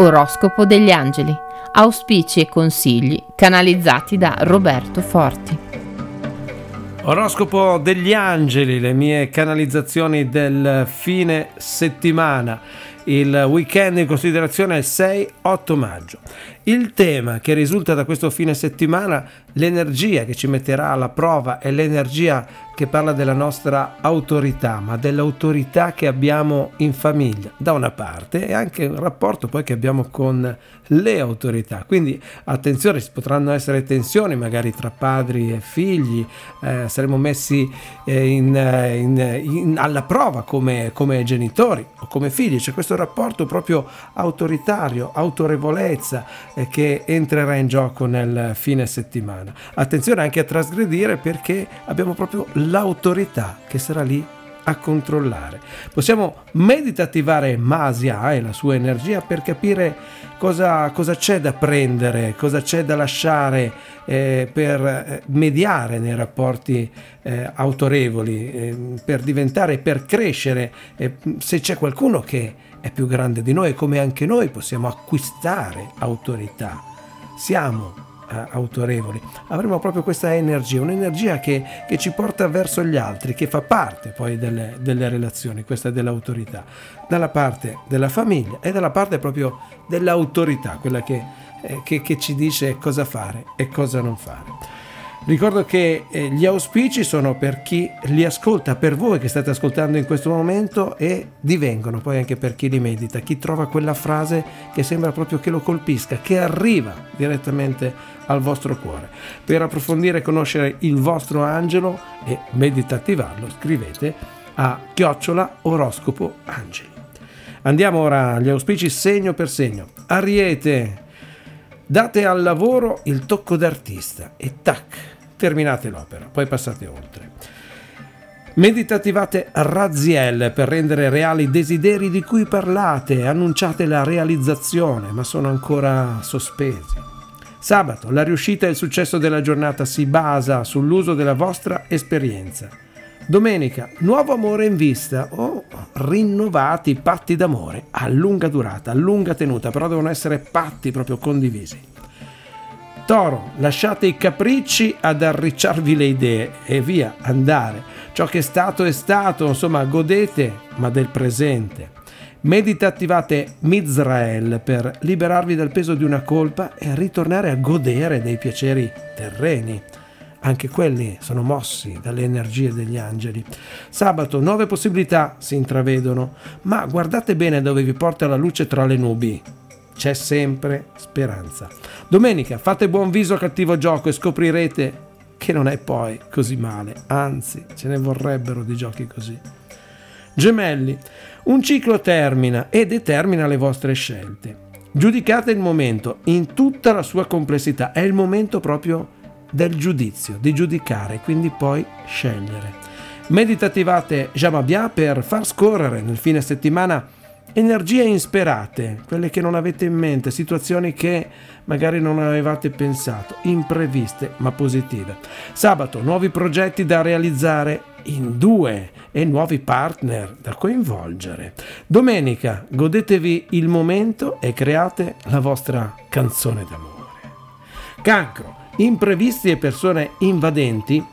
Oroscopo degli angeli. Auspici e consigli canalizzati da Roberto Forti. Oroscopo degli angeli, le mie canalizzazioni del fine settimana. Il weekend in considerazione è il 6-8 maggio. Il tema che risulta da questo fine settimana, l'energia che ci metterà alla prova è l'energia che parla della nostra autorità, ma dell'autorità che abbiamo in famiglia, da una parte, e anche un rapporto poi che abbiamo con le autorità. Quindi attenzione, ci potranno essere tensioni magari tra padri e figli, eh, saremo messi eh, in, eh, in, in, alla prova come, come genitori o come figli, c'è questo rapporto proprio autoritario, autorevolezza eh, che entrerà in gioco nel fine settimana. Attenzione anche a trasgredire perché abbiamo proprio l'autorità che sarà lì a controllare. Possiamo meditativare Masia e la sua energia per capire cosa, cosa c'è da prendere, cosa c'è da lasciare eh, per eh, mediare nei rapporti eh, autorevoli, eh, per diventare, per crescere. se c'è qualcuno che è più grande di noi, come anche noi possiamo acquistare autorità. Siamo eh, autorevoli, avremo proprio questa energia, un'energia che, che, ci porta verso gli altri, che fa parte poi delle, delle relazioni, questa dell'autorità, dalla parte della famiglia e dalla parte proprio dell'autorità, quella che, eh, che, che ci dice cosa fare e cosa non fare. Ricordo che eh, gli auspici sono per chi li ascolta, per voi che state ascoltando in questo momento e divengono poi anche per chi li medita, chi trova quella frase che sembra proprio che lo colpisca, che arriva direttamente al vostro cuore. Per approfondire e conoscere il vostro angelo e meditativarlo, scrivete a chiocciola oroscopo angeli. Andiamo ora agli auspici segno per segno. Ariete, date al lavoro il tocco d'artista e tac, terminate l'opera, poi passate oltre. Meditativate Raziel per rendere reali i desideri di cui parlate, annunciate la realizzazione, ma sono ancora sospesi. Sabato, la riuscita e il successo della giornata si basa sull'uso della vostra esperienza. Domenica, nuovo amore in vista o rinnovati patti d'amore a lunga durata, a lunga tenuta, però devono essere patti proprio condivisi. Toro, lasciate i capricci ad arricciarvi le idee e via, andare. Ciò che è stato è stato, insomma, godete, ma del presente. Medita attivate Mizrael per liberarvi dal peso di una colpa e ritornare a godere dei piaceri terreni. Anche quelli sono mossi dalle energie degli angeli. Sabato nuove possibilità si intravedono, ma guardate bene dove vi porta la luce tra le nubi c'è sempre speranza. Domenica fate buon viso a cattivo gioco e scoprirete che non è poi così male, anzi ce ne vorrebbero di giochi così. Gemelli, un ciclo termina e determina le vostre scelte. Giudicate il momento in tutta la sua complessità, è il momento proprio del giudizio, di giudicare, quindi poi scegliere. Meditativate Jamabia per far scorrere nel fine settimana energie insperate, quelle che non avete in mente, situazioni che magari non avevate pensato, impreviste ma positive. Sabato, nuovi progetti da realizzare in due e nuovi partner da coinvolgere. Domenica, godetevi il momento e create la vostra canzone d'amore. Cancro, imprevisti e persone invadenti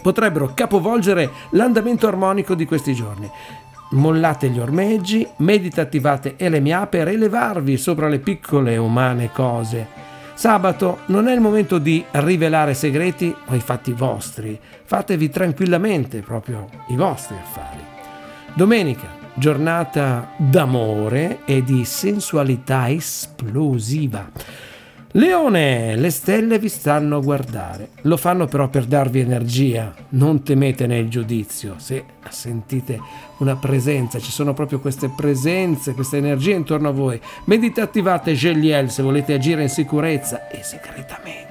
potrebbero capovolgere l'andamento armonico di questi giorni mollate gli ormeggi, meditativate Elemia per elevarvi sopra le piccole umane cose. Sabato non è il momento di rivelare segreti o i fatti vostri, fatevi tranquillamente proprio i vostri affari. Domenica, giornata d'amore e di sensualità esplosiva. Leone, le stelle vi stanno a guardare, lo fanno però per darvi energia, non temete nel giudizio, se sentite una presenza, ci sono proprio queste presenze, queste energie intorno a voi, meditattivate Geliel se volete agire in sicurezza e segretamente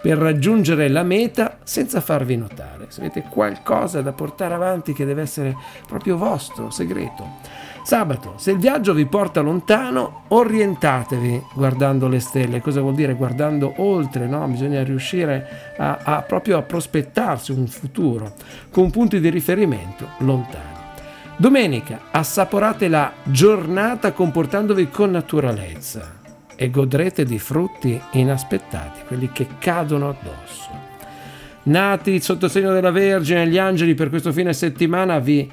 per raggiungere la meta senza farvi notare, se avete qualcosa da portare avanti che deve essere proprio vostro, segreto. Sabato, se il viaggio vi porta lontano, orientatevi guardando le stelle. Cosa vuol dire guardando oltre? No? Bisogna riuscire a, a proprio a prospettarsi un futuro con punti di riferimento lontani. Domenica, assaporate la giornata comportandovi con naturalezza e godrete di frutti inaspettati, quelli che cadono addosso. Nati sotto segno della Vergine, gli angeli per questo fine settimana vi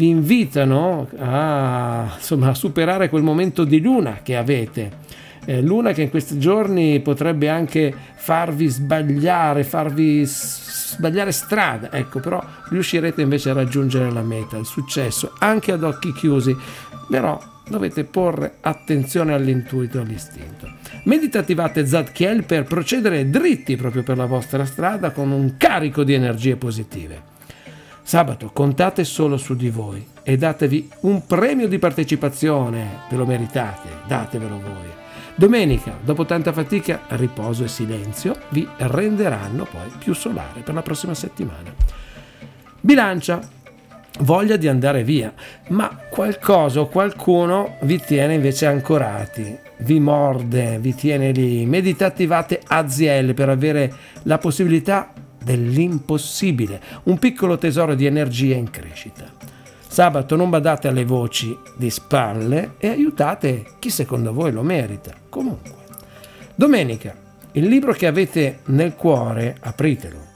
vi invitano a, insomma, a superare quel momento di luna che avete. Eh, luna che in questi giorni potrebbe anche farvi sbagliare, farvi sbagliare strada, ecco, però riuscirete invece a raggiungere la meta, il successo, anche ad occhi chiusi, però dovete porre attenzione all'intuito e all'istinto. Meditativate Zadkiel per procedere dritti proprio per la vostra strada con un carico di energie positive. Sabato contate solo su di voi e datevi un premio di partecipazione, ve lo meritate, datevelo voi. Domenica, dopo tanta fatica, riposo e silenzio vi renderanno poi più solare per la prossima settimana. Bilancia, voglia di andare via, ma qualcosa o qualcuno vi tiene invece ancorati, vi morde, vi tiene lì. Meditattivate Aziel per avere la possibilità dell'impossibile, un piccolo tesoro di energia in crescita. Sabato non badate alle voci di spalle e aiutate chi secondo voi lo merita. Comunque. Domenica, il libro che avete nel cuore, apritelo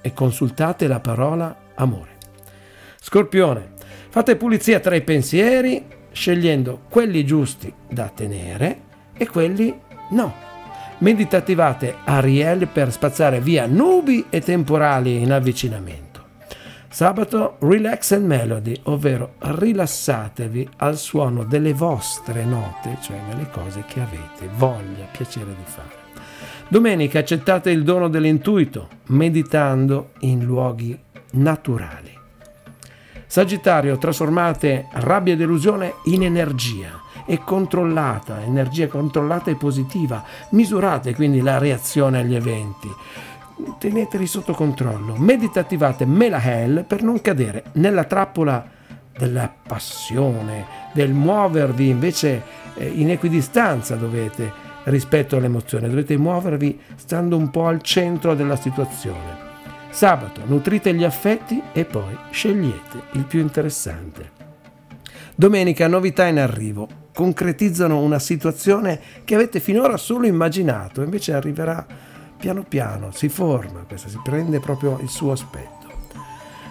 e consultate la parola amore. Scorpione, fate pulizia tra i pensieri, scegliendo quelli giusti da tenere e quelli no meditativate Ariel per spazzare via nubi e temporali in avvicinamento. Sabato Relax and Melody, ovvero rilassatevi al suono delle vostre note, cioè nelle cose che avete voglia, piacere di fare. Domenica accettate il dono dell'intuito, meditando in luoghi naturali. Sagittario, trasformate rabbia e delusione in energia e controllata, energia controllata e positiva. Misurate quindi la reazione agli eventi. Teneteli sotto controllo. Meditativate Melahel per non cadere nella trappola della passione, del muovervi invece eh, in equidistanza dovete rispetto all'emozione, dovete muovervi stando un po' al centro della situazione. Sabato nutrite gli affetti e poi scegliete il più interessante. Domenica novità in arrivo, concretizzano una situazione che avete finora solo immaginato, invece arriverà piano piano, si forma, questa si prende proprio il suo aspetto.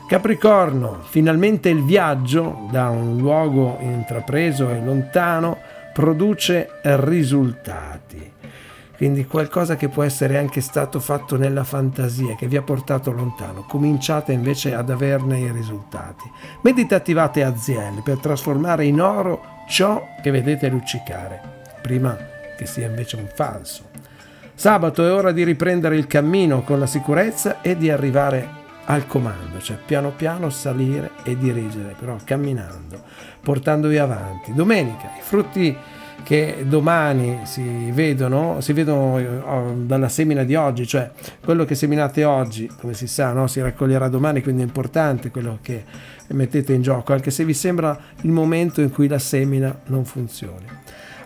Capricorno, finalmente il viaggio da un luogo intrapreso e lontano produce risultati quindi qualcosa che può essere anche stato fatto nella fantasia, che vi ha portato lontano. Cominciate invece ad averne i risultati. Meditativate Aziel per trasformare in oro ciò che vedete luccicare, prima che sia invece un falso. Sabato è ora di riprendere il cammino con la sicurezza e di arrivare al comando, cioè piano piano salire e dirigere, però camminando, portandovi avanti. Domenica i frutti che domani si vedono, si vedono eh, dalla semina di oggi, cioè quello che seminate oggi, come si sa, no? si raccoglierà domani, quindi è importante quello che mettete in gioco, anche se vi sembra il momento in cui la semina non funzioni.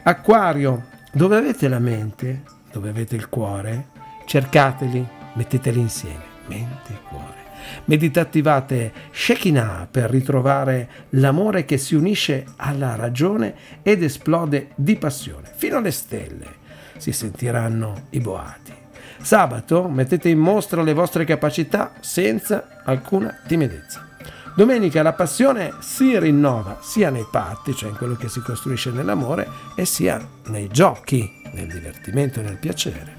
Acquario, dove avete la mente, dove avete il cuore, cercateli, metteteli insieme, mente e cuore. Meditattivate Shekinah per ritrovare l'amore che si unisce alla ragione ed esplode di passione. Fino alle stelle si sentiranno i boati. Sabato mettete in mostra le vostre capacità senza alcuna timidezza. Domenica la passione si rinnova sia nei patti, cioè in quello che si costruisce nell'amore, e sia nei giochi, nel divertimento e nel piacere.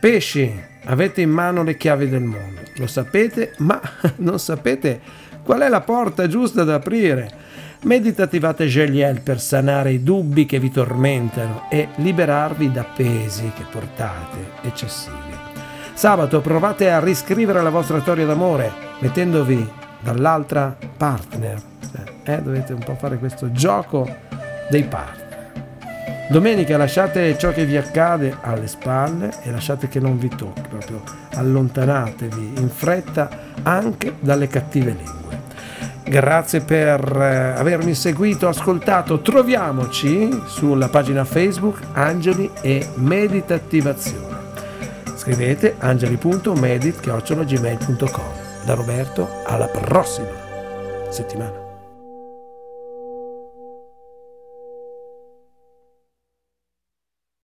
Pesci, avete in mano le chiavi del mondo, lo sapete, ma non sapete qual è la porta giusta da aprire. Meditativate Geliel per sanare i dubbi che vi tormentano e liberarvi da pesi che portate eccessivi. Sabato provate a riscrivere la vostra storia d'amore mettendovi dall'altra partner. Eh, dovete un po' fare questo gioco dei partner. Domenica lasciate ciò che vi accade alle spalle e lasciate che non vi tocchi, proprio allontanatevi in fretta anche dalle cattive lingue. Grazie per eh, avermi seguito, ascoltato. Troviamoci sulla pagina Facebook Angeli e Meditativazione. Scrivete angeli.medit.gmail.com Da Roberto, alla prossima settimana.